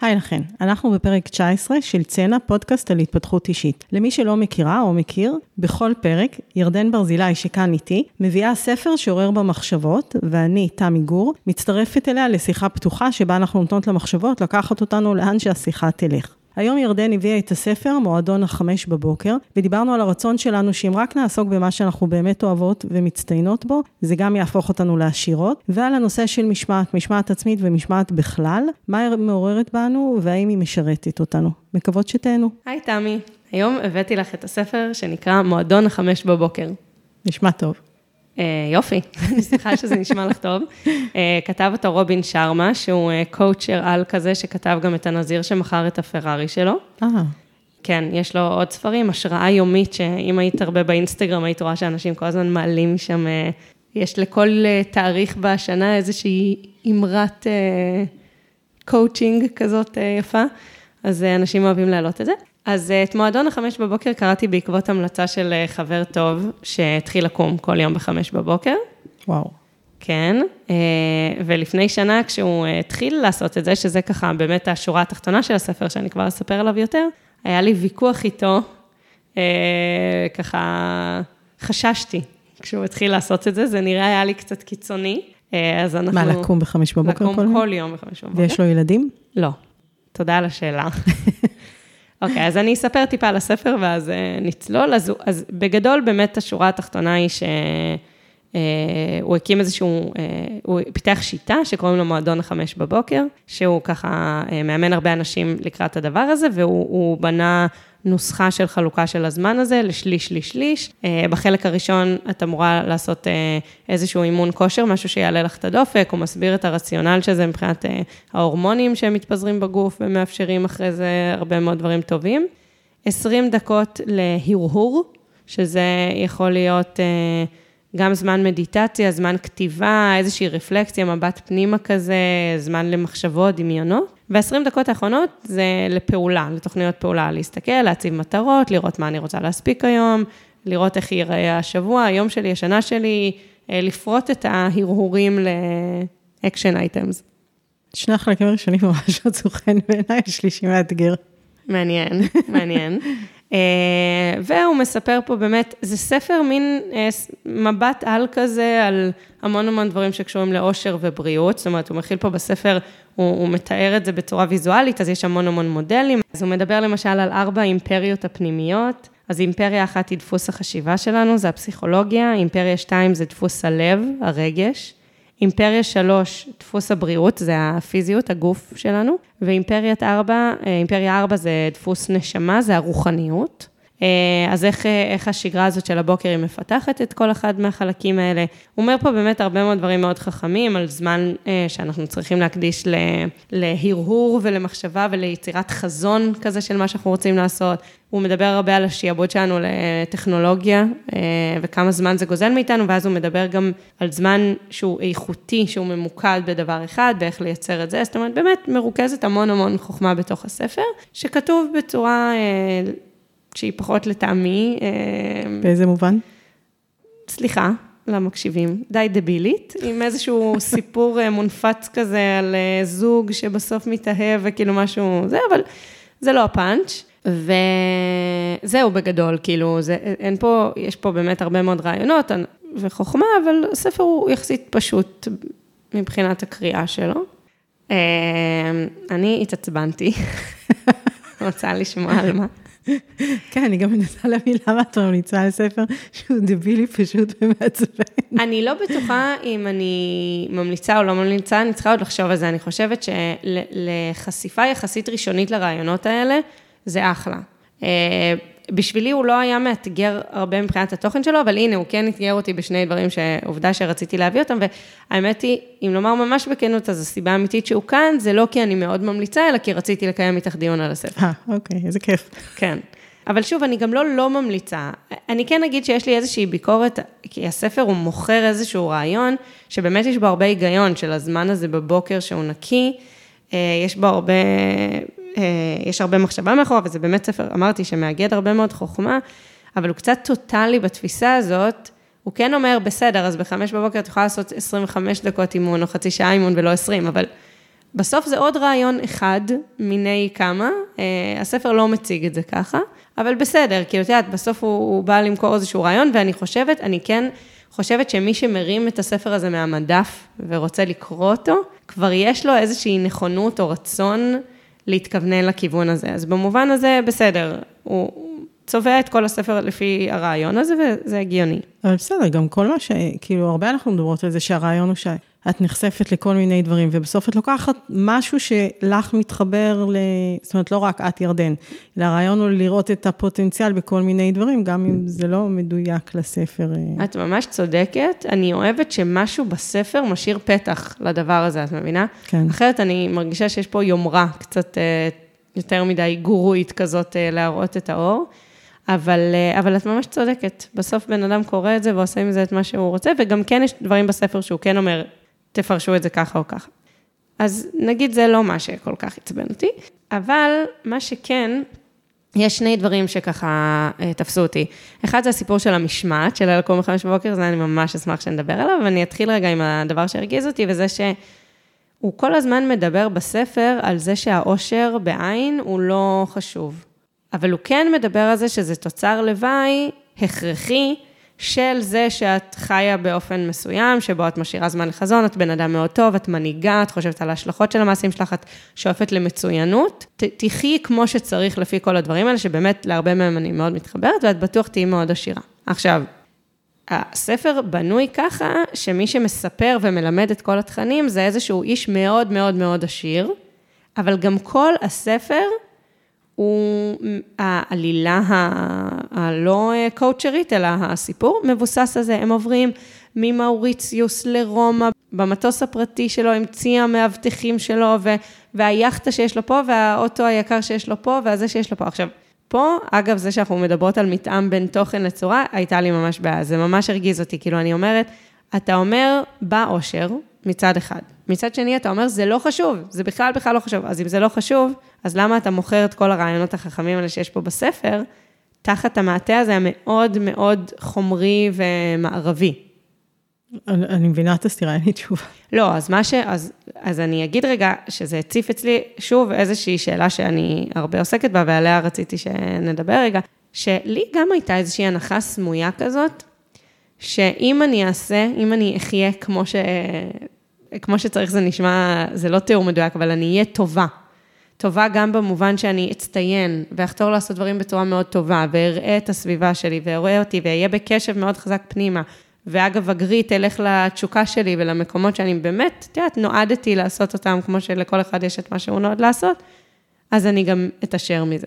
היי לכן, אנחנו בפרק 19 של צנע, פודקאסט על התפתחות אישית. למי שלא מכירה או מכיר, בכל פרק, ירדן ברזילי, שכאן איתי, מביאה ספר שעורר במחשבות, ואני, תמי גור, מצטרפת אליה לשיחה פתוחה שבה אנחנו נותנות למחשבות לקחת אותנו לאן שהשיחה תלך. היום ירדן הביאה את הספר, מועדון החמש בבוקר, ודיברנו על הרצון שלנו שאם רק נעסוק במה שאנחנו באמת אוהבות ומצטיינות בו, זה גם יהפוך אותנו לעשירות, ועל הנושא של משמעת, משמעת עצמית ומשמעת בכלל, מה היא מעוררת בנו והאם היא משרתת אותנו. מקוות שתהנו. היי תמי, היום הבאתי לך את הספר שנקרא מועדון החמש בבוקר. נשמע טוב. Uh, יופי, אני שמחה שזה נשמע לך טוב. Uh, כתב אותו רובין שרמה, שהוא קואוצ'ר uh, על כזה, שכתב גם את הנזיר שמכר את הפרארי שלו. אה. כן, יש לו עוד ספרים, השראה יומית, שאם היית הרבה באינסטגרם, היית רואה שאנשים כל הזמן מעלים שם, יש לכל תאריך בשנה איזושהי אמרת קואוצ'ינג כזאת יפה, אז אנשים אוהבים להעלות את זה. אז אה, את מועדון החמש בבוקר קראתי בעקבות המלצה של אה, חבר טוב, שהתחיל לקום כל יום בחמש בבוקר. וואו. כן, אה, ולפני שנה כשהוא התחיל לעשות את זה, שזה ככה באמת השורה התחתונה של הספר, שאני כבר אספר עליו יותר, היה לי ויכוח איתו, ככה חששתי כשהוא התחיל לעשות את זה, זה נראה היה לי קצת קיצוני, אז אנחנו... מה, לקום בחמש בבוקר כל יום? לקום כל יום בחמש בבוקר. ויש לו ילדים? לא. תודה על השאלה. אוקיי, okay, אז אני אספר טיפה על הספר ואז uh, נצלול. אז, אז בגדול, באמת השורה התחתונה היא שהוא uh, הקים איזשהו, uh, הוא פיתח שיטה שקוראים לו מועדון החמש בבוקר, שהוא ככה uh, מאמן הרבה אנשים לקראת הדבר הזה, והוא בנה נוסחה של חלוקה של הזמן הזה לשליש, שליש, שליש. אה, בחלק הראשון את אמורה לעשות אה, איזשהו אימון כושר, משהו שיעלה לך את הדופק, הוא מסביר את הרציונל של זה מבחינת אה, ההורמונים שהם מתפזרים בגוף ומאפשרים אחרי זה הרבה מאוד דברים טובים. 20 דקות להרהור, שזה יכול להיות גם זמן מדיטציה, זמן כתיבה, איזושהי רפלקציה, מבט פנימה כזה, זמן למחשבות, דמיונות. ו-20 דקות האחרונות זה לפעולה, לתוכניות פעולה, להסתכל, להציב מטרות, לראות מה אני רוצה להספיק היום, לראות איך ייראה השבוע, היום שלי, השנה שלי, אה, לפרוט את ההרהורים לאקשן אייטמס. שני החלקים הראשונים ממש מצאו חן בעיניי, השלישי מאתגר. מעניין, מעניין. אה, והוא מספר פה באמת, זה ספר מין אה, מבט על כזה, על המון המון דברים שקשורים לאושר ובריאות, זאת אומרת, הוא מכיל פה בספר, הוא, הוא מתאר את זה בצורה ויזואלית, אז יש המון המון מודלים. אז הוא מדבר למשל על ארבע אימפריות הפנימיות, אז אימפריה אחת היא דפוס החשיבה שלנו, זה הפסיכולוגיה, אימפריה שתיים זה דפוס הלב, הרגש. אימפריה שלוש, דפוס הבריאות, זה הפיזיות, הגוף שלנו, ואימפריית ארבע, אה, אימפריה ארבע זה דפוס נשמה, זה הרוחניות. אה, אז איך, אה, איך השגרה הזאת של הבוקר היא מפתחת את כל אחד מהחלקים האלה. הוא אומר פה באמת הרבה מאוד דברים מאוד חכמים על זמן אה, שאנחנו צריכים להקדיש להרהור ולמחשבה וליצירת חזון כזה של מה שאנחנו רוצים לעשות. הוא מדבר הרבה על השיעבוד שלנו לטכנולוגיה וכמה זמן זה גוזל מאיתנו, ואז הוא מדבר גם על זמן שהוא איכותי, שהוא ממוקד בדבר אחד, באיך לייצר את זה. זאת אומרת, באמת מרוכזת המון המון חוכמה בתוך הספר, שכתוב בצורה... שהיא פחות לטעמי. אה, באיזה מובן? סליחה, למקשיבים, די דבילית, עם איזשהו סיפור אה, מונפץ כזה על אה, זוג שבסוף מתאהב וכאילו משהו, זה, אבל זה לא הפאנץ'. וזהו בגדול, כאילו, זה, אין פה, יש פה באמת הרבה מאוד רעיונות וחוכמה, אבל הספר הוא יחסית פשוט מבחינת הקריאה שלו. אני התעצבנתי, רוצה לשמוע על מה. כן, אני גם מנסה להבין למה את ממליצה על ספר שהוא דבילי פשוט ומעצבן. אני לא בטוחה אם אני ממליצה או לא ממליצה, אני צריכה עוד לחשוב על זה. אני חושבת שלחשיפה יחסית ראשונית לרעיונות האלה, זה אחלה. בשבילי הוא לא היה מאתגר הרבה מבחינת התוכן שלו, אבל הנה, הוא כן אתגר אותי בשני דברים שעובדה שרציתי להביא אותם, והאמת היא, אם לומר ממש בכנות, אז הסיבה האמיתית שהוא כאן, זה לא כי אני מאוד ממליצה, אלא כי רציתי לקיים איתך דיון על הספר. אה, אוקיי, איזה כיף. כן. אבל שוב, אני גם לא לא ממליצה. אני כן אגיד שיש לי איזושהי ביקורת, כי הספר הוא מוכר איזשהו רעיון, שבאמת יש בו הרבה היגיון של הזמן הזה בבוקר שהוא נקי, אה, יש בו הרבה יש הרבה מחשבה מאחורה, וזה באמת ספר, אמרתי, שמאגד הרבה מאוד חוכמה, אבל הוא קצת טוטאלי בתפיסה הזאת. הוא כן אומר, בסדר, אז בחמש בבוקר את יכולה לעשות 25 דקות אימון או חצי שעה אימון ולא 20, אבל בסוף זה עוד רעיון אחד מיני כמה, אה, הספר לא מציג את זה ככה, אבל בסדר, כאילו, את יודעת, בסוף הוא, הוא בא למכור איזשהו רעיון, ואני חושבת, אני כן חושבת שמי שמרים את הספר הזה מהמדף ורוצה לקרוא אותו, כבר יש לו איזושהי נכונות או רצון להתכוונן לכיוון הזה. אז במובן הזה, בסדר, הוא צובע את כל הספר לפי הרעיון הזה, וזה הגיוני. אבל בסדר, גם כל מה ש... כאילו, הרבה אנחנו מדברות על זה שהרעיון הוא שאת נחשפת לכל מיני דברים, ובסוף את לוקחת משהו שלך מתחבר ל... זאת אומרת, לא רק את ירדן, אלא הרעיון הוא לראות את הפוטנציאל בכל מיני דברים, גם אם זה לא מדויק לספר. אה. את ממש צודקת. אני אוהבת שמשהו בספר משאיר פתח לדבר הזה, את מבינה? כן. אחרת אני מרגישה שיש פה יומרה קצת אה, יותר מדי גורואית כזאת אה, להראות את האור. אבל, אבל את ממש צודקת. בסוף בן אדם קורא את זה ועושה עם זה את מה שהוא רוצה, וגם כן יש דברים בספר שהוא כן אומר, תפרשו את זה ככה או ככה. אז נגיד זה לא מה שכל כך עצבן אותי, אבל מה שכן, יש שני דברים שככה אה, תפסו אותי. אחד זה הסיפור של המשמעת, של לקום בחמש בבוקר, זה אני ממש אשמח שנדבר עליו, ואני אתחיל רגע עם הדבר שהרגיז אותי, וזה שהוא כל הזמן מדבר בספר על זה שהאושר בעין הוא לא חשוב. אבל הוא כן מדבר על זה שזה תוצר לוואי הכרחי של זה שאת חיה באופן מסוים, שבו את משאירה זמן לחזון, את בן אדם מאוד טוב, את מנהיגה, את חושבת על ההשלכות של המעשים שלך, את שואפת למצוינות. תחי כמו שצריך לפי כל הדברים האלה, שבאמת להרבה מהם אני מאוד מתחברת, ואת בטוח תהיי מאוד עשירה. עכשיו, הספר בנוי ככה, שמי שמספר ומלמד את כל התכנים, זה איזשהו איש מאוד מאוד מאוד עשיר, אבל גם כל הספר, הוא העלילה הלא קואוצ'רית, אלא הסיפור מבוסס על זה. הם עוברים ממאוריציוס לרומא, במטוס הפרטי שלו, עם צי המאבטחים שלו, והיאכטה שיש לו פה, והאוטו היקר שיש לו פה, והזה שיש לו פה. עכשיו, פה, אגב, זה שאנחנו מדברות על מתאם בין תוכן לצורה, הייתה לי ממש בעיה, זה ממש הרגיז אותי. כאילו, אני אומרת, אתה אומר, בא אושר, מצד אחד. מצד שני, אתה אומר, זה לא חשוב, זה בכלל בכלל לא חשוב. אז אם זה לא חשוב, אז למה אתה מוכר את כל הרעיונות החכמים האלה שיש פה בספר, תחת המעטה הזה המאוד מאוד חומרי ומערבי? אני, אני מבינה את הסתירה, אין לי תשובה. לא, אז מה ש... אז, אז אני אגיד רגע שזה הציף אצלי, שוב, איזושהי שאלה שאני הרבה עוסקת בה, ועליה רציתי שנדבר רגע, שלי גם הייתה איזושהי הנחה סמויה כזאת, שאם אני אעשה, אם אני אחיה כמו, ש... כמו שצריך, זה נשמע, זה לא תיאור מדויק, אבל אני אהיה טובה. טובה גם במובן שאני אצטיין ואחתור לעשות דברים בצורה מאוד טובה, ואראה את הסביבה שלי, ואראה אותי, ואהיה בקשב מאוד חזק פנימה. ואגב, אגרי תלך לתשוקה שלי ולמקומות שאני באמת, את יודעת, נועדתי לעשות אותם, כמו שלכל אחד יש את מה שהוא נועד לעשות, אז אני גם אתעשר מזה.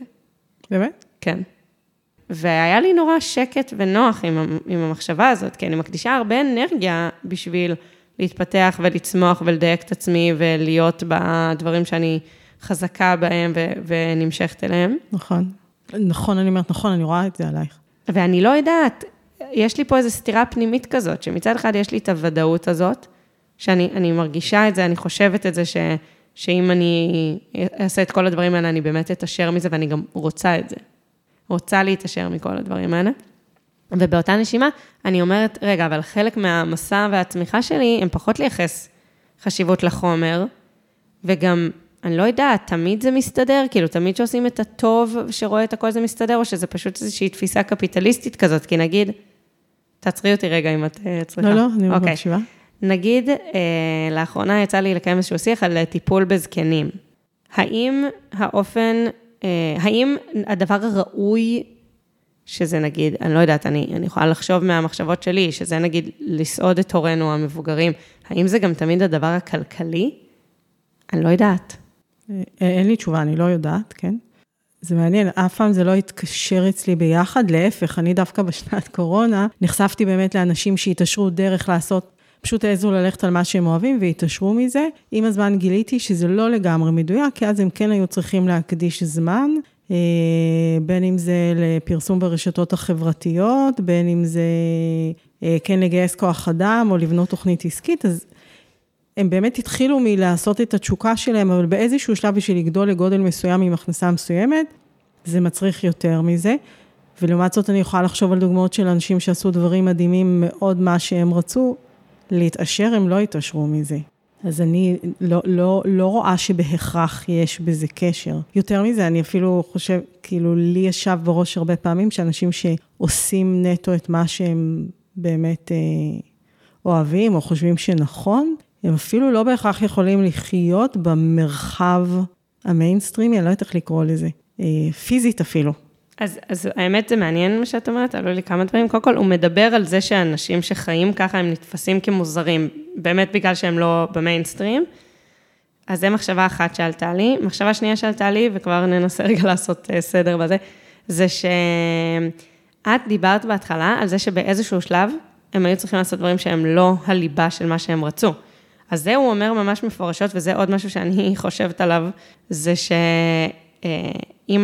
באמת? כן. והיה לי נורא שקט ונוח עם, עם המחשבה הזאת, כי אני מקדישה הרבה אנרגיה בשביל להתפתח ולצמוח ולדייק את עצמי ולהיות בדברים שאני חזקה בהם ו- ונמשכת אליהם. נכון. נכון, אני אומרת, נכון, אני רואה את זה עלייך. ואני לא יודעת, יש לי פה איזו סתירה פנימית כזאת, שמצד אחד יש לי את הוודאות הזאת, שאני מרגישה את זה, אני חושבת את זה, ש, שאם אני אעשה את כל הדברים האלה, אני באמת אתעשר מזה, ואני גם רוצה את זה. רוצה להתעשר מכל הדברים האלה. ובאותה נשימה, אני אומרת, רגע, אבל חלק מהמסע והצמיחה שלי, הם פחות לייחס חשיבות לחומר, וגם, אני לא יודעת, תמיד זה מסתדר? כאילו, תמיד שעושים את הטוב, שרואה את הכל זה מסתדר, או שזה פשוט איזושהי תפיסה קפיטליסטית כזאת? כי נגיד, תעצרי אותי רגע אם את uh, צריכה. לא, לא, אני לא אוקיי. מקשיבה. נגיד, אה, לאחרונה יצא לי לקיים איזשהו שיח על טיפול בזקנים. האם האופן אה, האם הדבר הראוי, שזה נגיד, אני לא יודעת, אני, אני יכולה לחשוב מהמחשבות שלי, שזה נגיד לסעוד את הורינו המבוגרים, האם זה גם תמיד הדבר הכלכלי? אני לא יודעת. אה, אין לי תשובה, אני לא יודעת, כן. זה מעניין, אף פעם זה לא התקשר אצלי ביחד, להפך, אני דווקא בשנת קורונה נחשפתי באמת לאנשים שהתעשרו דרך לעשות פשוט העזו ללכת על מה שהם אוהבים והתעשרו מזה. עם הזמן גיליתי שזה לא לגמרי מדויק, כי אז הם כן היו צריכים להקדיש זמן, אה, בין אם זה לפרסום ברשתות החברתיות, בין אם זה אה, כן לגייס כוח אדם או לבנות תוכנית עסקית, אז הם באמת התחילו מלעשות את התשוקה שלהם, אבל באיזשהו שלב בשביל לגדול לגודל מסוים עם הכנסה מסוימת, זה מצריך יותר מזה. ולעומת זאת אני יכולה לחשוב על דוגמאות של אנשים שעשו דברים מדהימים מאוד מה שהם רצו, להתעשר, הם לא התעשרו מזה. אז אני לא, לא, לא רואה שבהכרח יש בזה קשר. יותר מזה, אני אפילו חושב, כאילו, לי ישב בראש הרבה פעמים שאנשים שעושים נטו את מה שהם באמת אה, אוהבים או חושבים שנכון, הם אפילו לא בהכרח יכולים לחיות במרחב המיינסטרימי, אני לא יודעת איך לקרוא לזה, אה, פיזית אפילו. אז, אז האמת זה מעניין מה שאת אומרת, עלו לי כמה דברים. קודם כל, הוא מדבר על זה שאנשים שחיים ככה, הם נתפסים כמוזרים, באמת בגלל שהם לא במיינסטרים. אז זו מחשבה אחת שעלתה לי. מחשבה שנייה שעלתה לי, וכבר ננסה רגע לעשות אה, סדר בזה, זה שאת דיברת בהתחלה על זה שבאיזשהו שלב הם היו צריכים לעשות דברים שהם לא הליבה של מה שהם רצו. אז זה הוא אומר ממש מפורשות, וזה עוד משהו שאני חושבת עליו, זה ש... אה,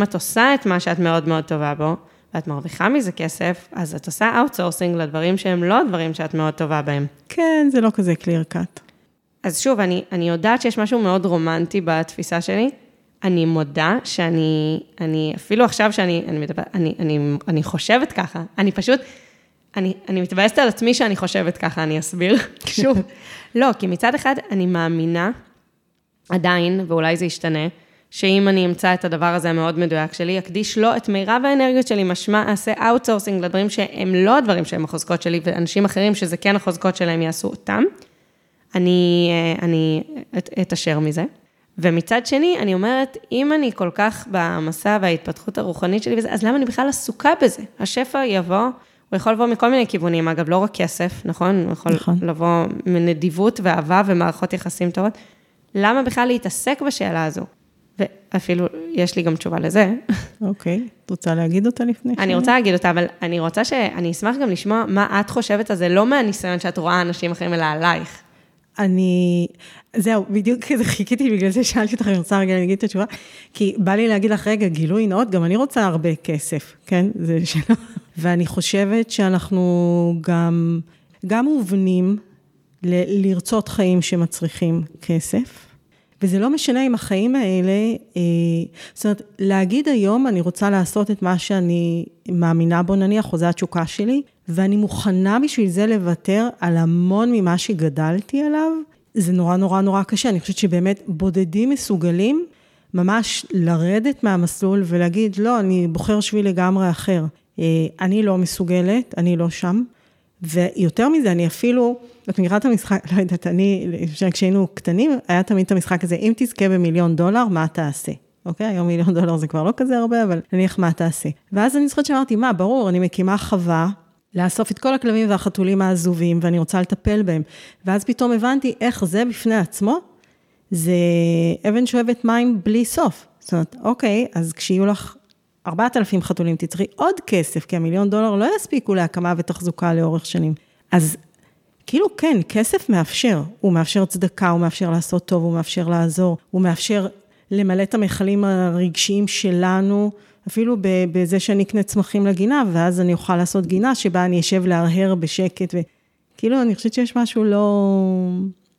את עושה את מה שאת מאוד מאוד טובה בו, ואת מרוויחה מזה כסף, אז את עושה outsourcing לדברים שהם לא הדברים שאת מאוד טובה בהם. כן, זה לא כזה clear cut. אז שוב, אני, אני יודעת שיש משהו מאוד רומנטי בתפיסה שלי. אני מודה שאני, אני, אפילו עכשיו שאני אני מדבר, אני, אני, אני חושבת ככה, אני פשוט, אני, אני מתבאסת על עצמי שאני חושבת ככה, אני אסביר. שוב, לא, כי מצד אחד אני מאמינה, עדיין, ואולי זה ישתנה, שאם אני אמצא את הדבר הזה המאוד מדויק שלי, אקדיש לו את מירב האנרגיות שלי, משמע אעשה outsourcing לדברים שהם לא הדברים שהם החוזקות שלי, ואנשים אחרים שזה כן החוזקות שלהם יעשו אותם, אני, אה, אני אתעשר מזה. ומצד שני, אני אומרת, אם אני כל כך במסע וההתפתחות הרוחנית שלי וזה, אז למה אני בכלל עסוקה בזה? השפע יבוא, הוא יכול לבוא מכל מיני כיוונים, אגב, לא רק כסף, נכון? הוא יכול נכון. לבוא מנדיבות ואהבה ומערכות יחסים טובות. למה בכלל להתעסק בשאלה הזו? ואפילו, יש לי גם תשובה לזה. אוקיי, את רוצה להגיד אותה לפני? אני רוצה להגיד אותה, אבל אני רוצה ש... אני אשמח גם לשמוע מה את חושבת על זה, לא מהניסיון שאת רואה אנשים אחרים, אלא עלייך. אני, זהו, בדיוק כזה חיכיתי, בגלל זה שאלתי אותך, אני רוצה רגע להגיד את התשובה, כי בא לי להגיד לך, רגע, גילוי נאות, גם אני רוצה הרבה כסף, כן? זה שלא. ואני חושבת שאנחנו גם, גם מובנים ל- לרצות חיים שמצריכים כסף. וזה לא משנה אם החיים האלה, אה, זאת אומרת, להגיד היום, אני רוצה לעשות את מה שאני מאמינה בו נניח, או זו התשוקה שלי, ואני מוכנה בשביל זה לוותר על המון ממה שגדלתי עליו, זה נורא נורא נורא קשה. אני חושבת שבאמת בודדים מסוגלים ממש לרדת מהמסלול ולהגיד, לא, אני בוחר שביל לגמרי אחר. אה, אני לא מסוגלת, אני לא שם. ויותר מזה, אני אפילו, את מכירה את המשחק, לא יודעת, אני, כשהיינו קטנים, היה תמיד את המשחק הזה, אם תזכה במיליון דולר, מה תעשה? אוקיי? היום מיליון דולר זה כבר לא כזה הרבה, אבל נניח מה תעשה. ואז אני זוכרת שאמרתי, מה, ברור, אני מקימה חווה, לאסוף את כל הכלבים והחתולים העזובים, ואני רוצה לטפל בהם. ואז פתאום הבנתי איך זה בפני עצמו, זה אבן שואבת מים בלי סוף. זאת אומרת, אוקיי, אז כשיהיו לך 4,000 חתולים, תצטרכי עוד כסף, כי המיליון דולר לא יספיקו להקמה ותחזוקה לאורך שנים. אז כאילו כן, כסף מאפשר, הוא מאפשר צדקה, הוא מאפשר לעשות טוב, הוא מאפשר לעזור, הוא מאפשר למלא את המכלים הרגשיים שלנו, אפילו בזה שאני אקנה צמחים לגינה, ואז אני אוכל לעשות גינה שבה אני אשב להרהר בשקט, וכאילו, אני חושבת שיש משהו לא...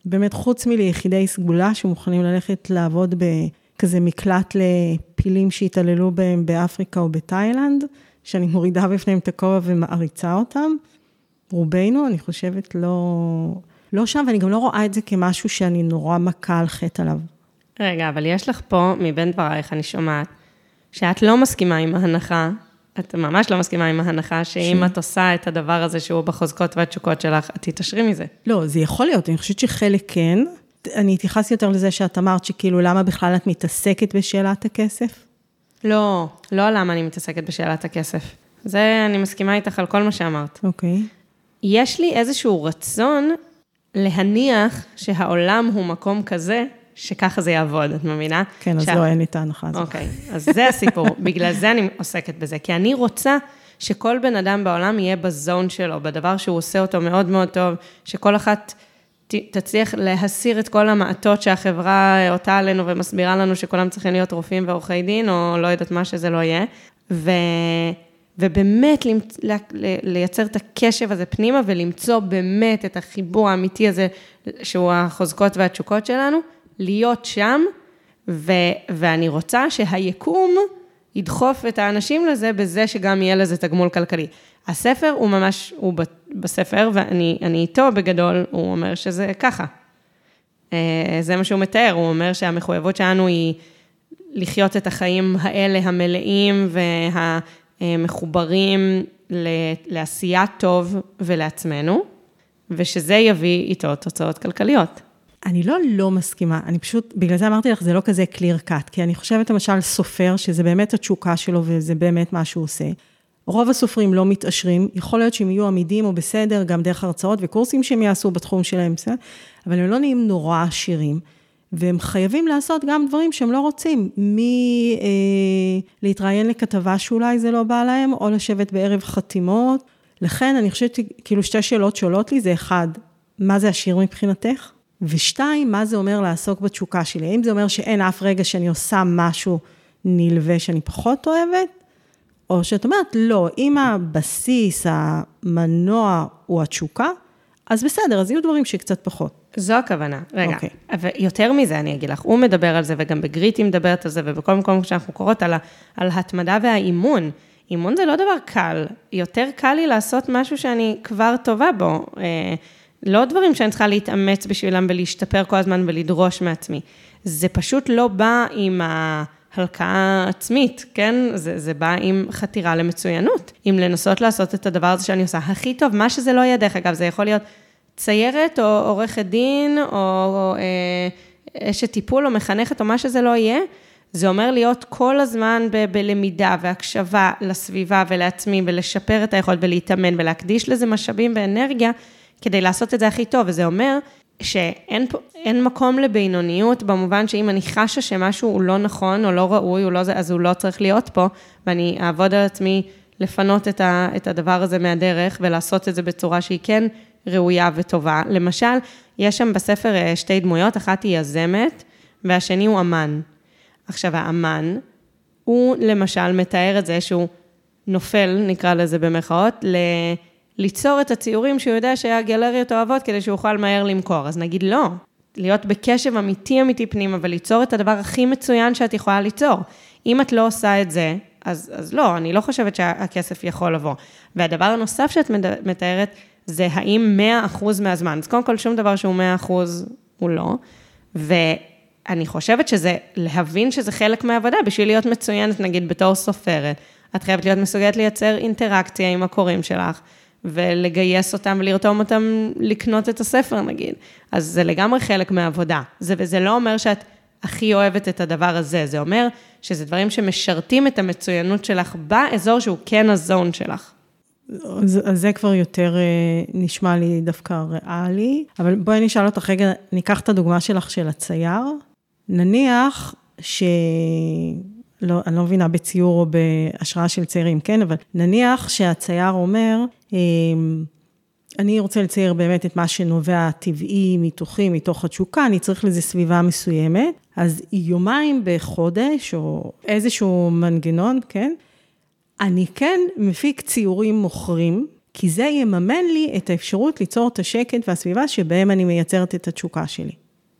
באמת, חוץ מליחידי סגולה שמוכנים ללכת לעבוד בכזה מקלט לפילים שהתעללו בהם באפריקה או בתאילנד, שאני מורידה בפניהם את הכובע ומעריצה אותם. רובנו, אני חושבת, לא, לא שם, ואני גם לא רואה את זה כמשהו שאני נורא מכה על חטא עליו. רגע, אבל יש לך פה, מבין דברייך, אני שומעת, שאת לא מסכימה עם ההנחה, את ממש לא מסכימה עם ההנחה, שאם ש... את עושה את הדבר הזה שהוא בחוזקות והתשוקות שלך, את תתעשרי מזה. לא, זה יכול להיות, אני חושבת שחלק כן. אני התייחסתי יותר לזה שאת אמרת שכאילו, למה בכלל את מתעסקת בשאלת הכסף? לא, לא למה אני מתעסקת בשאלת הכסף. זה, אני מסכימה איתך על כל מה שאמרת. אוקיי. Okay. יש לי איזשהו רצון להניח שהעולם הוא מקום כזה, שככה זה יעבוד, את מבינה? כן, אז. לא, אין לי את ההנחה הזאת. אוקיי, אז זה הסיפור, בגלל זה אני עוסקת בזה, כי אני רוצה שכל בן אדם בעולם יהיה בזון שלו, בדבר שהוא עושה אותו מאוד מאוד טוב, שכל אחת תצליח להסיר את כל המעטות שהחברה עוטה עלינו ומסבירה לנו שכולם צריכים להיות רופאים ועורכי דין, או לא יודעת מה שזה לא יהיה, ו... ובאמת לייצר את הקשב הזה פנימה ולמצוא באמת את החיבור האמיתי הזה, שהוא החוזקות והתשוקות שלנו, להיות שם, ו, ואני רוצה שהיקום ידחוף את האנשים לזה בזה שגם יהיה לזה תגמול כלכלי. הספר הוא ממש, הוא בספר, ואני איתו בגדול, הוא אומר שזה ככה. זה מה שהוא מתאר, הוא אומר שהמחויבות שלנו היא לחיות את החיים האלה המלאים והמחוברים לעשייה טוב ולעצמנו, ושזה יביא איתו תוצאות כלכליות. אני לא לא מסכימה, אני פשוט, בגלל זה אמרתי לך, זה לא כזה clear cut, כי אני חושבת למשל סופר, שזה באמת התשוקה שלו וזה באמת מה שהוא עושה. רוב הסופרים לא מתעשרים, יכול להיות שהם יהיו עמידים או בסדר, גם דרך הרצאות וקורסים שהם יעשו בתחום שלהם, בסדר? אבל הם לא נהיים נורא עשירים. והם חייבים לעשות גם דברים שהם לא רוצים, מלהתראיין אה, לכתבה שאולי זה לא בא להם, או לשבת בערב חתימות. לכן אני חושבת, כאילו שתי שאלות שעולות לי, זה אחד, מה זה עשיר מבחינתך? ושתיים, מה זה אומר לעסוק בתשוקה שלי? האם זה אומר שאין אף רגע שאני עושה משהו נלווה שאני פחות אוהבת? או שאת אומרת, לא, אם הבסיס, המנוע הוא התשוקה, אז בסדר, אז יהיו דברים שקצת פחות. זו הכוונה. רגע, okay. אוקיי. אבל יותר מזה אני אגיד לך, הוא מדבר על זה, וגם בגריט היא מדברת על זה, ובכל מקום שאנחנו קוראות על, על התמדה והאימון. אימון זה לא דבר קל, יותר קל לי לעשות משהו שאני כבר טובה בו. לא דברים שאני צריכה להתאמץ בשבילם ולהשתפר כל הזמן ולדרוש מעצמי. זה פשוט לא בא עם ההלקאה העצמית, כן? זה, זה בא עם חתירה למצוינות, עם לנסות לעשות את הדבר הזה שאני עושה הכי טוב, מה שזה לא יהיה, דרך אגב, זה יכול להיות ציירת או עורכת דין או, או אה, אשת טיפול או מחנכת או מה שזה לא יהיה. זה אומר להיות כל הזמן ב- בלמידה והקשבה לסביבה ולעצמי ולשפר את היכולת ולהתאמן ולהקדיש לזה משאבים ואנרגיה כדי לעשות את זה הכי טוב. וזה אומר שאין מקום לבינוניות, במובן שאם אני חשה שמשהו הוא לא נכון או לא ראוי, הוא לא אז הוא לא צריך להיות פה, ואני אעבוד על עצמי לפנות את, ה, את הדבר הזה מהדרך ולעשות את זה בצורה שהיא כן ראויה וטובה. למשל, יש שם בספר אה, שתי דמויות, אחת היא יזמת והשני הוא אמן. עכשיו, האמן, הוא למשל מתאר את זה שהוא נופל, נקרא לזה במרכאות, ל... ליצור את הציורים שהוא יודע שהגלריות אוהבות כדי שהוא יוכל מהר למכור. אז נגיד לא, להיות בקשב אמיתי אמיתי פנימה וליצור את הדבר הכי מצוין שאת יכולה ליצור. אם את לא עושה את זה, אז, אז לא, אני לא חושבת שהכסף יכול לבוא. והדבר הנוסף שאת מתארת, זה האם 100% מהזמן. אז קודם כל, שום דבר שהוא 100% הוא לא. ואני חושבת שזה, להבין שזה חלק מהעבודה, בשביל להיות מצוינת, נגיד, בתור סופרת, את חייבת להיות מסוגלת לייצר אינטראקציה עם הקוראים שלך. ולגייס אותם ולרתום אותם לקנות את הספר, נגיד. אז זה לגמרי חלק מהעבודה. זה, וזה לא אומר שאת הכי אוהבת את הדבר הזה, זה אומר שזה דברים שמשרתים את המצוינות שלך באזור שהוא כן הזון שלך. אז זה כבר יותר אה, נשמע לי דווקא ריאלי, אבל בואי נשאל אותך רגע, ניקח את הדוגמה שלך של הצייר. נניח ש... לא, אני לא מבינה בציור או בהשראה של ציירים, כן? אבל נניח שהצייר אומר, אמ, אני רוצה לצייר באמת את מה שנובע טבעי, מתוכי, מתוך התשוקה, אני צריך לזה סביבה מסוימת, אז יומיים בחודש, או איזשהו מנגנון, כן? אני כן מפיק ציורים מוכרים, כי זה יממן לי את האפשרות ליצור את השקט והסביבה שבהם אני מייצרת את התשוקה שלי.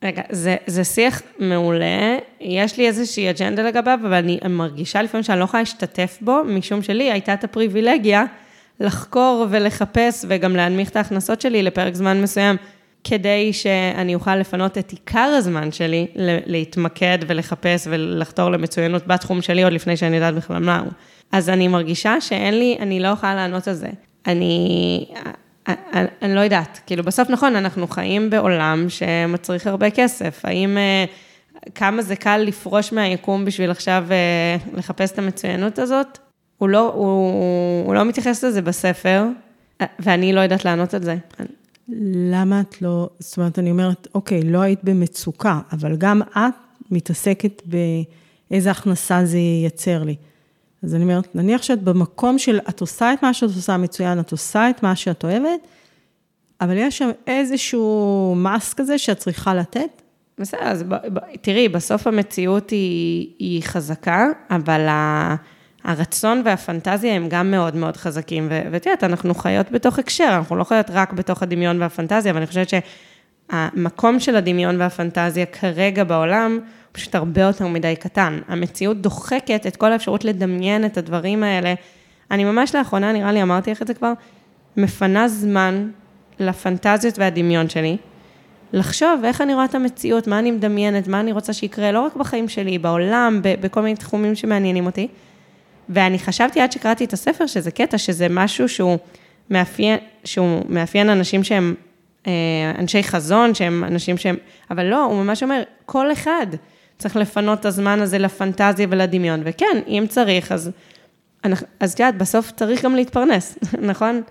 רגע, זה, זה שיח מעולה, יש לי איזושהי אג'נדה לגביו, אבל אני מרגישה לפעמים שאני לא יכולה להשתתף בו, משום שלי הייתה את הפריבילגיה לחקור ולחפש וגם להנמיך את ההכנסות שלי לפרק זמן מסוים, כדי שאני אוכל לפנות את עיקר הזמן שלי להתמקד ולחפש ולחתור למצוינות בתחום שלי, עוד לפני שאני יודעת בכלל מה הוא. אז אני מרגישה שאין לי, אני לא יכולה לענות על זה. אני, אני, אני לא יודעת, כאילו בסוף נכון, אנחנו חיים בעולם שמצריך הרבה כסף. האם, אה, כמה זה קל לפרוש מהיקום בשביל עכשיו אה, לחפש את המצוינות הזאת? הוא לא, הוא, הוא לא מתייחס לזה בספר, ואני לא יודעת לענות על זה. למה את לא, זאת אומרת, אני אומרת, אוקיי, לא היית במצוקה, אבל גם את מתעסקת באיזה הכנסה זה ייצר לי. אז אני אומרת, נניח שאת במקום של, את עושה את מה שאת עושה מצוין, את עושה את מה שאת אוהבת, אבל יש שם איזשהו מס כזה שאת צריכה לתת. בסדר, אז ב, ב, תראי, בסוף המציאות היא, היא חזקה, אבל ה... הרצון והפנטזיה הם גם מאוד מאוד חזקים, ואת יודעת, אנחנו חיות בתוך הקשר, אנחנו לא חיות רק בתוך הדמיון והפנטזיה, ואני חושבת שהמקום של הדמיון והפנטזיה כרגע בעולם, פשוט הרבה יותר מדי קטן. המציאות דוחקת את כל האפשרות לדמיין את הדברים האלה. אני ממש לאחרונה, נראה לי, אמרתי לך את זה כבר, מפנה זמן לפנטזיות והדמיון שלי, לחשוב איך אני רואה את המציאות, מה אני מדמיינת, מה אני רוצה שיקרה, לא רק בחיים שלי, בעולם, בכל מיני תחומים שמעניינים אותי. ואני חשבתי עד שקראתי את הספר, שזה קטע, שזה משהו שהוא מאפיין, שהוא מאפיין אנשים שהם אה, אנשי חזון, שהם אנשים שהם... אבל לא, הוא ממש אומר, כל אחד צריך לפנות את הזמן הזה לפנטזיה ולדמיון. וכן, אם צריך, אז... אז את יודעת, בסוף צריך גם להתפרנס, נכון?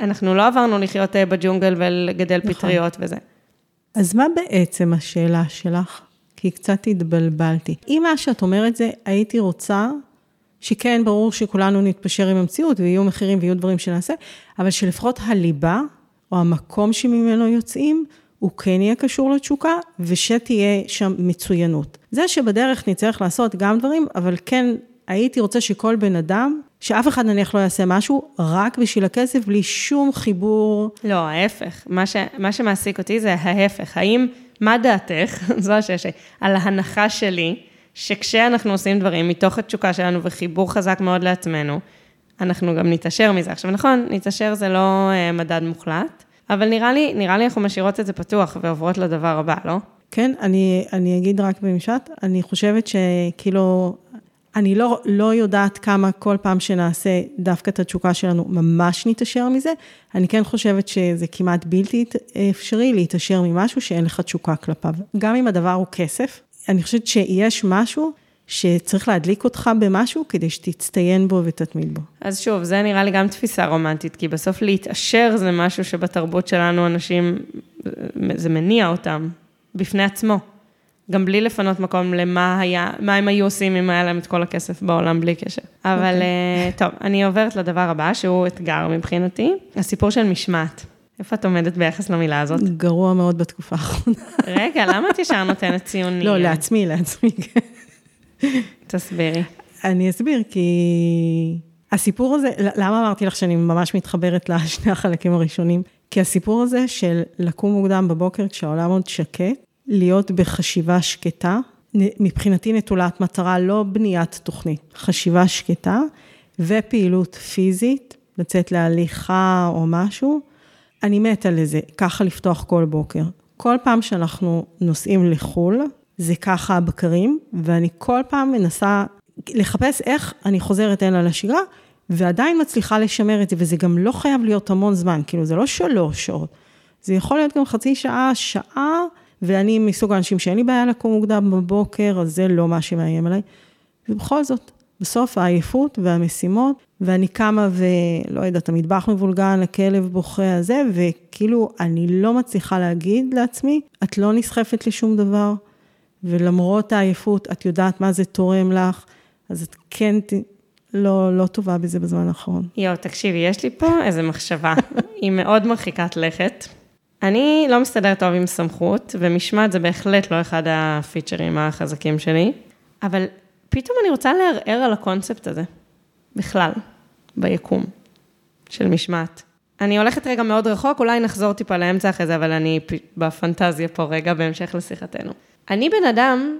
אנחנו לא עברנו לחיות אה, בג'ונגל ולגדל נכון. פטריות וזה. אז מה בעצם השאלה שלך? כי קצת התבלבלתי. אם מה שאת אומרת זה, הייתי רוצה שכן, ברור שכולנו נתפשר עם המציאות ויהיו מחירים ויהיו דברים שנעשה, אבל שלפחות הליבה, או המקום שממנו יוצאים, הוא כן יהיה קשור לתשוקה, ושתהיה שם מצוינות. זה שבדרך נצטרך לעשות גם דברים, אבל כן, הייתי רוצה שכל בן אדם, שאף אחד נניח לא יעשה משהו, רק בשביל הכסף, בלי שום חיבור. לא, ההפך. מה, ש, מה שמעסיק אותי זה ההפך. האם, מה דעתך, זו השאלה, על ההנחה שלי, שכשאנחנו עושים דברים מתוך התשוקה שלנו וחיבור חזק מאוד לעצמנו, אנחנו גם נתעשר מזה. עכשיו, נכון, נתעשר זה לא uh, מדד מוחלט, אבל נראה לי, נראה לי אנחנו משאירות את זה פתוח ועוברות לדבר הבא, לא? כן, אני, אני אגיד רק במשפט, אני חושבת שכאילו, אני לא, לא יודעת כמה כל פעם שנעשה דווקא את התשוקה שלנו, ממש נתעשר מזה. אני כן חושבת שזה כמעט בלתי אפשרי להתעשר ממשהו שאין לך תשוקה כלפיו. גם אם הדבר הוא כסף, אני חושבת שיש משהו שצריך להדליק אותך במשהו כדי שתצטיין בו ותתמיד בו. אז שוב, זה נראה לי גם תפיסה רומנטית, כי בסוף להתעשר זה משהו שבתרבות שלנו אנשים, זה מניע אותם בפני עצמו. גם בלי לפנות מקום למה היה, מה הם היו עושים אם היה להם את כל הכסף בעולם בלי קשר. אבל okay. אוקיי. אה, טוב, אני עוברת לדבר הבא, שהוא אתגר מבחינתי, הסיפור של משמעת. איפה את עומדת ביחס למילה הזאת? גרוע מאוד בתקופה האחרונה. רגע, למה את ישר נותנת ציונים? לא, לעצמי, לעצמי. תסבירי. אני אסביר, כי הסיפור הזה, למה אמרתי לך שאני ממש מתחברת לשני החלקים הראשונים? כי הסיפור הזה של לקום מוקדם בבוקר כשהעולם עוד שקט, להיות בחשיבה שקטה, מבחינתי נטולת מטרה, לא בניית תוכנית, חשיבה שקטה ופעילות פיזית, לצאת להליכה או משהו, אני מתה לזה, ככה לפתוח כל בוקר. כל פעם שאנחנו נוסעים לחו"ל, זה ככה הבקרים, ואני כל פעם מנסה לחפש איך אני חוזרת הנה לשגרה, ועדיין מצליחה לשמר את זה, וזה גם לא חייב להיות המון זמן, כאילו זה לא שלוש שעות, זה יכול להיות גם חצי שעה, שעה, ואני מסוג האנשים שאין לי בעיה לקום מוקדם בבוקר, אז זה לא מה שמאיים עליי. ובכל זאת, בסוף העייפות והמשימות, ואני קמה ולא יודעת, המטבח מבולגן, הכלב בוכה הזה, וכאילו, אני לא מצליחה להגיד לעצמי, את לא נסחפת לשום דבר, ולמרות העייפות, את יודעת מה זה תורם לך, אז את כן לא, לא טובה בזה בזמן האחרון. יואו, תקשיבי, יש לי פה איזו מחשבה, היא מאוד מרחיקת לכת. אני לא מסתדרת טוב עם סמכות, ומשמעת זה בהחלט לא אחד הפיצ'רים החזקים שלי, אבל פתאום אני רוצה לערער על הקונספט הזה, בכלל, ביקום של משמעת. אני הולכת רגע מאוד רחוק, אולי נחזור טיפה לאמצע אחרי זה, אבל אני בפנטזיה פה רגע, בהמשך לשיחתנו. אני בן אדם,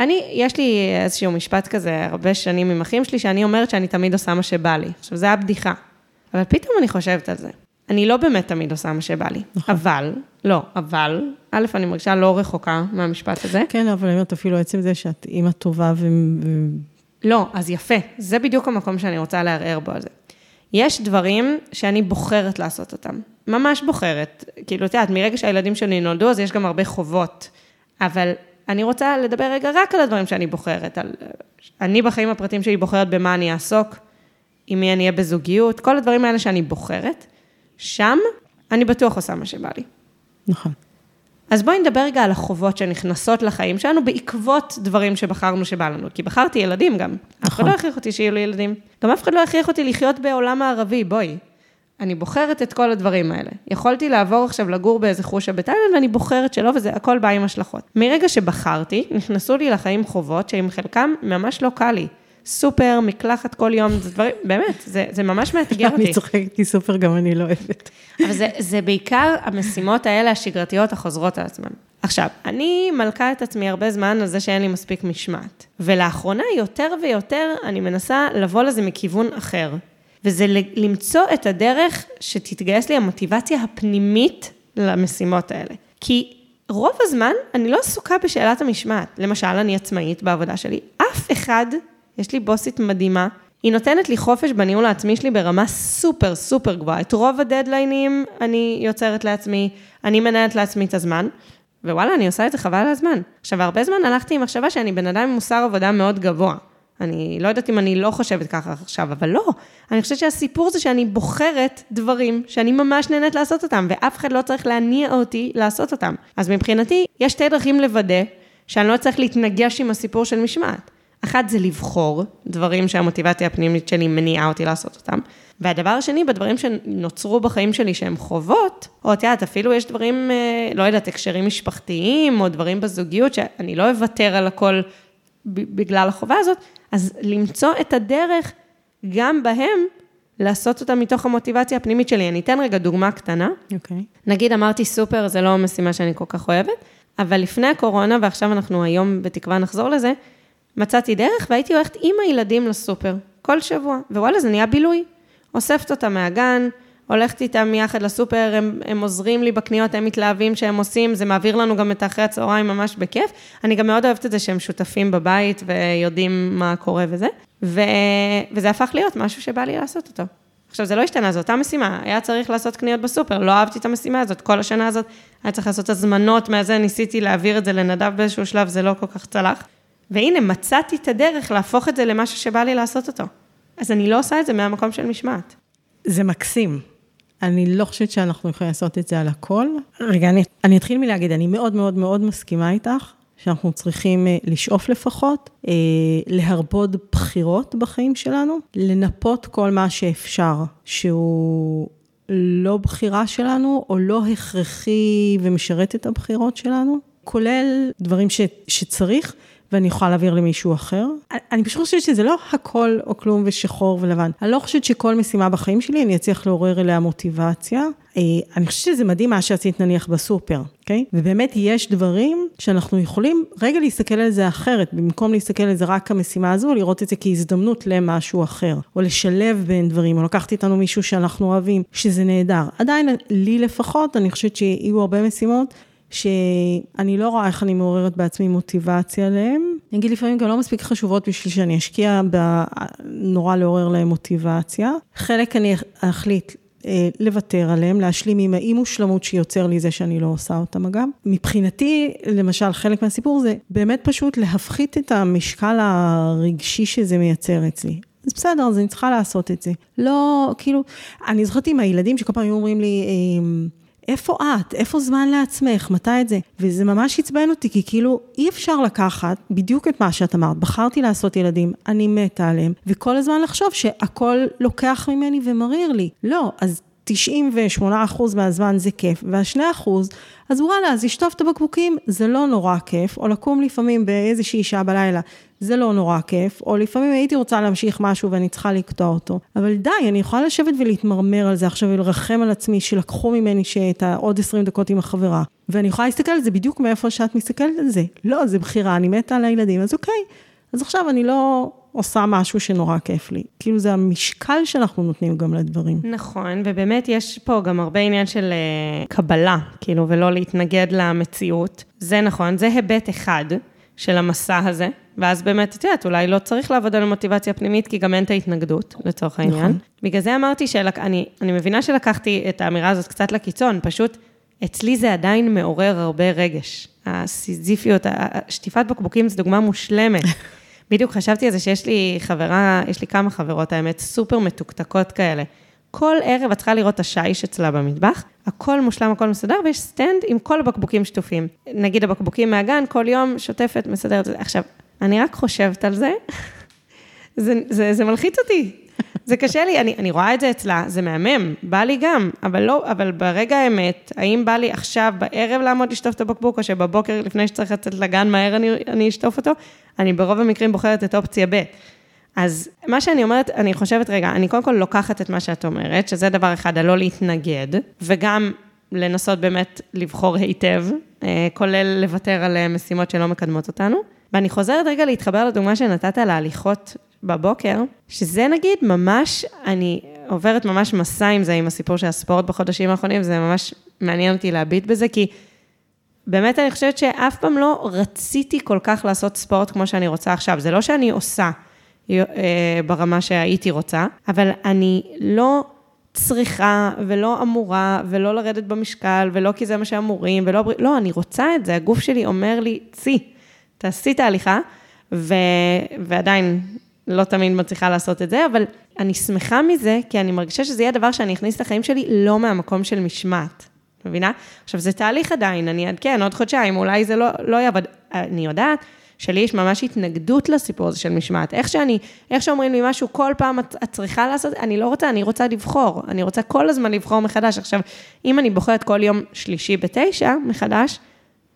אני, יש לי איזשהו משפט כזה הרבה שנים עם אחים שלי, שאני אומרת שאני תמיד עושה מה שבא לי. עכשיו, זה הבדיחה. אבל פתאום אני חושבת על זה. אני לא באמת תמיד עושה מה שבא לי, נכון. אבל, לא, אבל, א', אני מרגישה לא רחוקה מהמשפט הזה. כן, אבל אני אומרת, אפילו עצם זה שאת אימא טובה ו... לא, אז יפה, זה בדיוק המקום שאני רוצה לערער בו על זה. יש דברים שאני בוחרת לעשות אותם, ממש בוחרת. כאילו, את יודעת, מרגע שהילדים שלי נולדו, אז יש גם הרבה חובות. אבל אני רוצה לדבר רגע רק על הדברים שאני בוחרת. על... אני בחיים הפרטיים שלי בוחרת במה אני אעסוק, עם מי אני אהיה בזוגיות, כל הדברים האלה שאני בוחרת. שם אני בטוח עושה מה שבא לי. נכון. אז בואי נדבר רגע על החובות שנכנסות לחיים שלנו בעקבות דברים שבחרנו שבא לנו. כי בחרתי ילדים גם. נכון. אף אחד לא נכון. הכריח אותי שיהיו לי ילדים. גם אף אחד לא הכריח אותי לחיות בעולם הערבי, בואי. אני בוחרת את כל הדברים האלה. יכולתי לעבור עכשיו לגור באיזה חושה בתאילנד, ואני בוחרת שלא, וזה הכל בא עם השלכות. מרגע שבחרתי, נכנסו לי לחיים חובות, שעם חלקם ממש לא קל לי. סופר, מקלחת כל יום, זה דברים, באמת, זה, זה ממש מאתגר אותי. אני צוחקת, כי סופר גם אני לא אוהבת. אבל זה, זה בעיקר המשימות האלה, השגרתיות, החוזרות על עצמן. עכשיו, אני מלכה את עצמי הרבה זמן על זה שאין לי מספיק משמעת. ולאחרונה, יותר ויותר, אני מנסה לבוא לזה מכיוון אחר. וזה למצוא את הדרך שתתגייס לי המוטיבציה הפנימית למשימות האלה. כי רוב הזמן אני לא עסוקה בשאלת המשמעת. למשל, אני עצמאית בעבודה שלי, אף אחד, יש לי בוסית מדהימה, היא נותנת לי חופש בניהול העצמי שלי ברמה סופר סופר גבוהה. את רוב הדדליינים אני יוצרת לעצמי, אני מנהלת לעצמי את הזמן, ווואלה, אני עושה את זה חבל על הזמן. עכשיו, הרבה זמן הלכתי עם מחשבה שאני בן אדם עם מוסר עבודה מאוד גבוה. אני לא יודעת אם אני לא חושבת ככה עכשיו, אבל לא. אני חושבת שהסיפור זה שאני בוחרת דברים שאני ממש נהנית לעשות אותם, ואף אחד לא צריך להניע אותי לעשות אותם. אז מבחינתי, יש שתי דרכים לוודא שאני לא צריך להתנגש עם הסיפור של משמעת. אחת זה לבחור דברים שהמוטיבציה הפנימית שלי מניעה אותי לעשות אותם. והדבר השני, בדברים שנוצרו בחיים שלי שהם חובות, או את יודעת, אפילו יש דברים, אה, לא יודעת, הקשרים משפחתיים, או דברים בזוגיות, שאני לא אוותר על הכל בגלל החובה הזאת, אז למצוא את הדרך גם בהם, לעשות אותם מתוך המוטיבציה הפנימית שלי. אני אתן רגע דוגמה קטנה. אוקיי. Okay. נגיד, אמרתי סופר, זה לא משימה שאני כל כך אוהבת, אבל לפני הקורונה, ועכשיו אנחנו היום בתקווה נחזור לזה, מצאתי דרך והייתי הולכת עם הילדים לסופר, כל שבוע, ווואלה, זה נהיה בילוי. אוספת אותם מהגן, הולכת איתם יחד לסופר, הם, הם עוזרים לי בקניות, הם מתלהבים שהם עושים, זה מעביר לנו גם את אחרי הצהריים ממש בכיף. אני גם מאוד אוהבת את זה שהם שותפים בבית ויודעים מה קורה וזה, ו, וזה הפך להיות משהו שבא לי לעשות אותו. עכשיו, זה לא השתנה, זו אותה משימה, היה צריך לעשות קניות בסופר, לא אהבתי את המשימה הזאת, כל השנה הזאת היה צריך לעשות הזמנות מהזה, ניסיתי להעביר את זה לנדב באיזשהו שלב, זה לא כל כך צלח. והנה, מצאתי את הדרך להפוך את זה למשהו שבא לי לעשות אותו. אז אני לא עושה את זה מהמקום של משמעת. זה מקסים. אני לא חושבת שאנחנו יכולים לעשות את זה על הכל. רגע, אני, אני אתחיל מלהגיד, אני מאוד מאוד מאוד מסכימה איתך, שאנחנו צריכים אה, לשאוף לפחות, אה, להרבוד בחירות בחיים שלנו, לנפות כל מה שאפשר, שהוא לא בחירה שלנו, או לא הכרחי ומשרת את הבחירות שלנו, כולל דברים ש, שצריך. ואני יכולה להעביר למישהו אחר. אני פשוט חושבת שזה לא הכל או כלום ושחור ולבן. אני לא חושבת שכל משימה בחיים שלי אני אצליח לעורר אליה מוטיבציה. אה, אני חושבת שזה מדהים מה שעשית נניח בסופר, אוקיי? ובאמת יש דברים שאנחנו יכולים רגע להסתכל על זה אחרת, במקום להסתכל על זה רק כמשימה הזו, לראות את זה כהזדמנות למשהו אחר, או לשלב בין דברים, או לקחת איתנו מישהו שאנחנו אוהבים, שזה נהדר. עדיין, לי לפחות, אני חושבת שיהיו הרבה משימות. שאני לא רואה איך אני מעוררת בעצמי מוטיבציה עליהן. אני אגיד, לפעמים גם לא מספיק חשובות בשביל שאני אשקיע בנורא לעורר להן מוטיבציה. חלק אני אחליט אה, לוותר עליהם, להשלים עם האי מושלמות שיוצר לי זה שאני לא עושה אותם אגב. מבחינתי, למשל, חלק מהסיפור זה באמת פשוט להפחית את המשקל הרגשי שזה מייצר אצלי. אז בסדר, אז אני צריכה לעשות את זה. לא, כאילו, אני זוכרת עם הילדים שכל פעם היו אומרים לי, אה, איפה את? איפה זמן לעצמך? מתי את זה? וזה ממש עצבן אותי, כי כאילו אי אפשר לקחת בדיוק את מה שאת אמרת. בחרתי לעשות ילדים, אני מתה עליהם, וכל הזמן לחשוב שהכל לוקח ממני ומריר לי. לא, אז 98% מהזמן זה כיף, וה-2%, אז וואלה, אז לשטוף את הבקבוקים זה לא נורא כיף, או לקום לפעמים באיזושהי שעה בלילה, זה לא נורא כיף, או לפעמים הייתי רוצה להמשיך משהו ואני צריכה לקטוע אותו. אבל די, אני יכולה לשבת ולהתמרמר על זה עכשיו ולרחם על עצמי שלקחו ממני את העוד 20 דקות עם החברה. ואני יכולה להסתכל על זה בדיוק מאיפה שאת מסתכלת על זה. לא, זה בחירה, אני מתה על הילדים, אז אוקיי. אז עכשיו אני לא עושה משהו שנורא כיף לי. כאילו זה המשקל שאנחנו נותנים גם לדברים. נכון, ובאמת יש פה גם הרבה עניין של uh, קבלה, כאילו, ולא להתנגד למציאות. זה נכון, זה היבט אחד של המסע הזה, ואז באמת, את יודעת, אולי לא צריך לעבוד על המוטיבציה הפנימית, כי גם אין את ההתנגדות, לצורך העניין. נכון. בגלל זה אמרתי שאני אני מבינה שלקחתי את האמירה הזאת קצת לקיצון, פשוט אצלי זה עדיין מעורר הרבה רגש. הסיזיפיות, שטיפת בקבוקים זו דוגמה מושלמת. בדיוק חשבתי על זה שיש לי חברה, יש לי כמה חברות, האמת, סופר מתוקתקות כאלה. כל ערב את צריכה לראות את השיש אצלה במטבח, הכל מושלם, הכל מסודר, ויש סטנד עם כל הבקבוקים שטופים. נגיד הבקבוקים מהגן, כל יום שוטפת, מסדרת את זה. עכשיו, אני רק חושבת על זה, זה, זה, זה מלחיץ אותי. זה קשה לי, אני, אני רואה את זה אצלה, זה מהמם, בא לי גם, אבל לא, אבל ברגע האמת, האם בא לי עכשיו בערב לעמוד לשטוף את הבקבוק, או שבבוקר, לפני שצריך לצאת לגן מהר, אני, אני אשטוף אותו? אני ברוב המקרים בוחרת את אופציה ב'. אז מה שאני אומרת, אני חושבת, רגע, אני קודם כל לוקחת את מה שאת אומרת, שזה דבר אחד, הלא להתנגד, וגם לנסות באמת לבחור היטב, אה, כולל לוותר על משימות שלא מקדמות אותנו. ואני חוזרת רגע להתחבר לדוגמה שנתת על ההליכות בבוקר, שזה נגיד ממש, אני עוברת ממש מסע עם זה, עם הסיפור של הספורט בחודשים האחרונים, זה ממש מעניין אותי להביט בזה, כי באמת אני חושבת שאף פעם לא רציתי כל כך לעשות ספורט כמו שאני רוצה עכשיו. זה לא שאני עושה אה, ברמה שהייתי רוצה, אבל אני לא צריכה ולא אמורה ולא לרדת במשקל ולא כי זה מה שאמורים ולא... לא, אני רוצה את זה, הגוף שלי אומר לי, צי, תעשי את ההליכה, ו... ועדיין לא תמיד מצליחה לעשות את זה, אבל אני שמחה מזה, כי אני מרגישה שזה יהיה דבר שאני אכניס לחיים שלי לא מהמקום של משמעת. מבינה? עכשיו, זה תהליך עדיין, אני אעדכן, עוד חודשיים, אולי זה לא, לא יעבוד. אני יודעת שלי יש ממש התנגדות לסיפור הזה של משמעת. איך שאני, איך שאומרים לי משהו, כל פעם את, את צריכה לעשות, אני לא רוצה, אני רוצה לבחור. אני רוצה כל הזמן לבחור מחדש. עכשיו, אם אני בוחרת כל יום שלישי בתשע מחדש,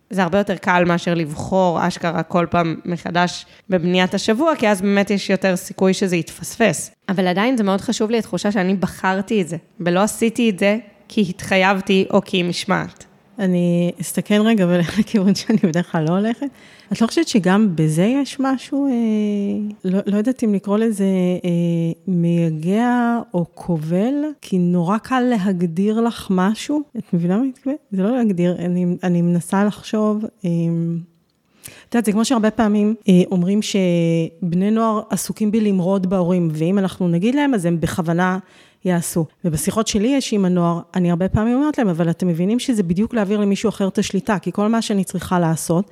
זה הרבה יותר קל מאשר לבחור אשכרה כל פעם מחדש בבניית השבוע, כי אז באמת יש יותר סיכוי שזה יתפספס. אבל עדיין זה מאוד חשוב לי התחושה שאני בחרתי את זה, ולא עשיתי את זה כי התחייבתי או כי משמעת. אני אסתכל רגע ולך לכיוון שאני בדרך כלל לא הולכת. את לא חושבת שגם בזה יש משהו, אה, לא, לא יודעת אם לקרוא לזה אה, מייגע או כובל, כי נורא קל להגדיר לך משהו. את מבינה מה אני מתכוונת? זה לא להגדיר, אני, אני מנסה לחשוב. אה, את יודעת, זה כמו שהרבה פעמים אה, אומרים שבני נוער עסוקים בלמרוד בהורים, ואם אנחנו נגיד להם, אז הם בכוונה יעשו. ובשיחות שלי יש עם הנוער, אני הרבה פעמים אומרת להם, אבל אתם מבינים שזה בדיוק להעביר למישהו אחר את השליטה, כי כל מה שאני צריכה לעשות,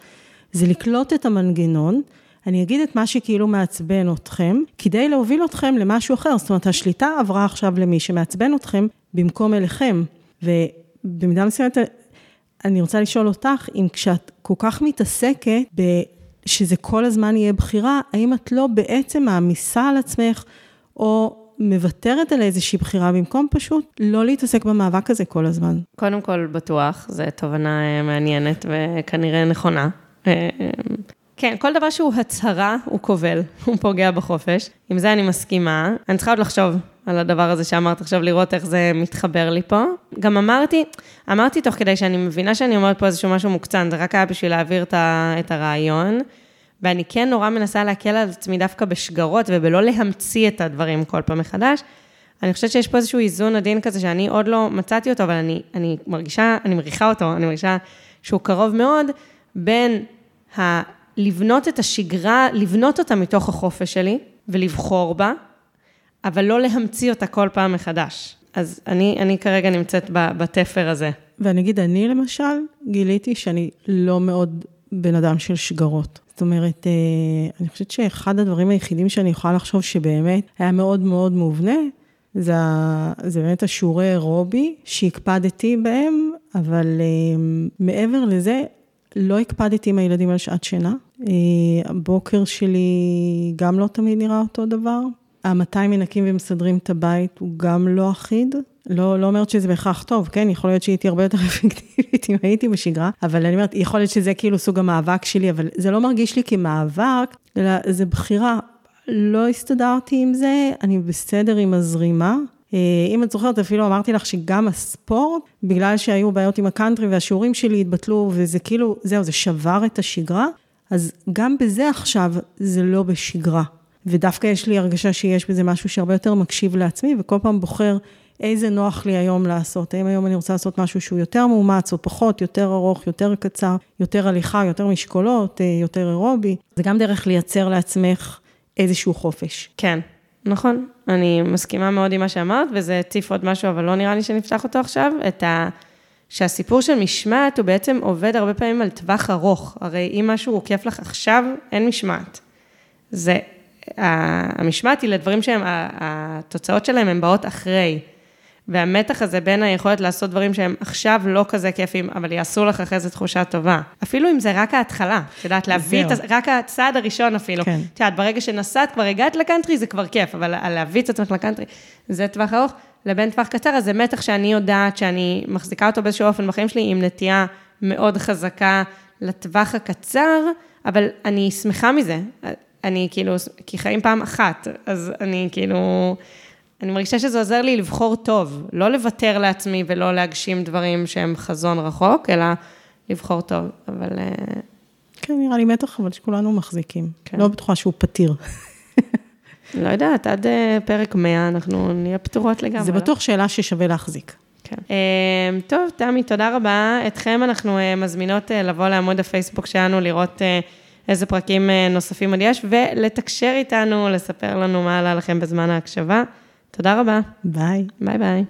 זה לקלוט את המנגנון, אני אגיד את מה שכאילו מעצבן אתכם, כדי להוביל אתכם למשהו אחר. זאת אומרת, השליטה עברה עכשיו למי שמעצבן אתכם במקום אליכם. ובמידה מסוימת, אני רוצה לשאול אותך, אם כשאת כל כך מתעסקת ב... שזה כל הזמן יהיה בחירה, האם את לא בעצם מעמיסה על עצמך, או מוותרת על איזושהי בחירה, במקום פשוט לא להתעסק במאבק הזה כל הזמן? קודם כל, בטוח, זו תובנה אה, מעניינת וכנראה נכונה. אה, כן, כל דבר שהוא הצהרה, הוא כובל, הוא פוגע בחופש. עם זה אני מסכימה. אני צריכה עוד לחשוב על הדבר הזה שאמרת עכשיו, לראות איך זה מתחבר לי פה. גם אמרתי, אמרתי תוך כדי שאני מבינה שאני אומרת פה איזשהו משהו מוקצן, זה רק היה בשביל להעביר את הרעיון. ואני כן נורא מנסה להקל על עצמי דווקא בשגרות ובלא להמציא את הדברים כל פעם מחדש. אני חושבת שיש פה איזשהו איזון עדין כזה שאני עוד לא מצאתי אותו, אבל אני, אני מרגישה, אני מריחה אותו, אני מרגישה שהוא קרוב מאוד בין ה... לבנות את השגרה, לבנות אותה מתוך החופש שלי ולבחור בה, אבל לא להמציא אותה כל פעם מחדש. אז אני, אני כרגע נמצאת בתפר הזה. ואני אגיד, אני למשל, גיליתי שאני לא מאוד בן אדם של שגרות. זאת אומרת, אה, אני חושבת שאחד הדברים היחידים שאני יכולה לחשוב שבאמת היה מאוד מאוד מובנה, זה, זה באמת השיעורי אירובי שהקפדתי בהם, אבל אה, מעבר לזה, לא הקפדתי עם הילדים על שעת שינה. אה, הבוקר שלי גם לא תמיד נראה אותו דבר. המתי מנקים ומסדרים את הבית הוא גם לא אחיד. לא, לא אומרת שזה בהכרח טוב, כן? יכול להיות שהייתי הרבה יותר אפקטיבית אם הייתי בשגרה, אבל אני אומרת, יכול להיות שזה כאילו סוג המאבק שלי, אבל זה לא מרגיש לי כמאבק, אלא זה בחירה. לא הסתדרתי עם זה, אני בסדר עם הזרימה. אה, אם את זוכרת, אפילו אמרתי לך שגם הספורט, בגלל שהיו בעיות עם הקאנטרי והשיעורים שלי התבטלו, וזה כאילו, זהו, זה שבר את השגרה, אז גם בזה עכשיו זה לא בשגרה. ודווקא יש לי הרגשה שיש בזה משהו שהרבה יותר מקשיב לעצמי, וכל פעם בוחר איזה נוח לי היום לעשות. האם היום אני רוצה לעשות משהו שהוא יותר מאומץ או פחות, יותר ארוך, יותר קצר, יותר הליכה, יותר משקולות, אה, יותר אירובי. זה גם דרך לייצר לעצמך איזשהו חופש. כן, נכון. אני מסכימה מאוד עם מה שאמרת, וזה הציף עוד משהו, אבל לא נראה לי שנפתח אותו עכשיו, את ה... שהסיפור של משמעת הוא בעצם עובד הרבה פעמים על טווח ארוך. הרי אם משהו הוא כיף לך עכשיו, אין משמעת. זה, המשמעת היא לדברים שהם, התוצאות שלהם הן באות אחרי. והמתח הזה בין היכולת לעשות דברים שהם עכשיו לא כזה כיפים, אבל יעשו לך אחרי זה תחושה טובה. אפילו אם זה רק ההתחלה, את יודעת, להביא את, רק הצעד הראשון אפילו. כן. את יודעת, ברגע שנסעת, כבר הגעת לקאנטרי, זה כבר כיף, אבל להביא את עצמך לקאנטרי, זה טווח ארוך. לבין טווח קצר, אז זה מתח שאני יודעת שאני מחזיקה אותו באיזשהו אופן בחיים שלי, עם נטייה מאוד חזקה לטווח הקצר, אבל אני שמחה מזה. אני כאילו, כי חיים פעם אחת, אז אני כאילו... אני מרגישה שזה עוזר לי לבחור טוב, לא לוותר לעצמי ולא להגשים דברים שהם חזון רחוק, אלא לבחור טוב, אבל... אה, כן, נראה לי מתח, אבל שכולנו מחזיקים. כן. לא בטוחה שהוא פתיר. לא יודעת, עד אה, פרק 100 אנחנו נהיה פתורות לגמרי. זה בטוח שאלה ששווה להחזיק. כן. טוב, תמי, תודה רבה. אתכם אנחנו מזמינות לבוא לעמוד הפייסבוק שלנו, לראות איזה פרקים נוספים עוד יש, ולתקשר איתנו, לספר לנו מה עלה לכם בזמן ההקשבה. תודה רבה. ביי. ביי ביי.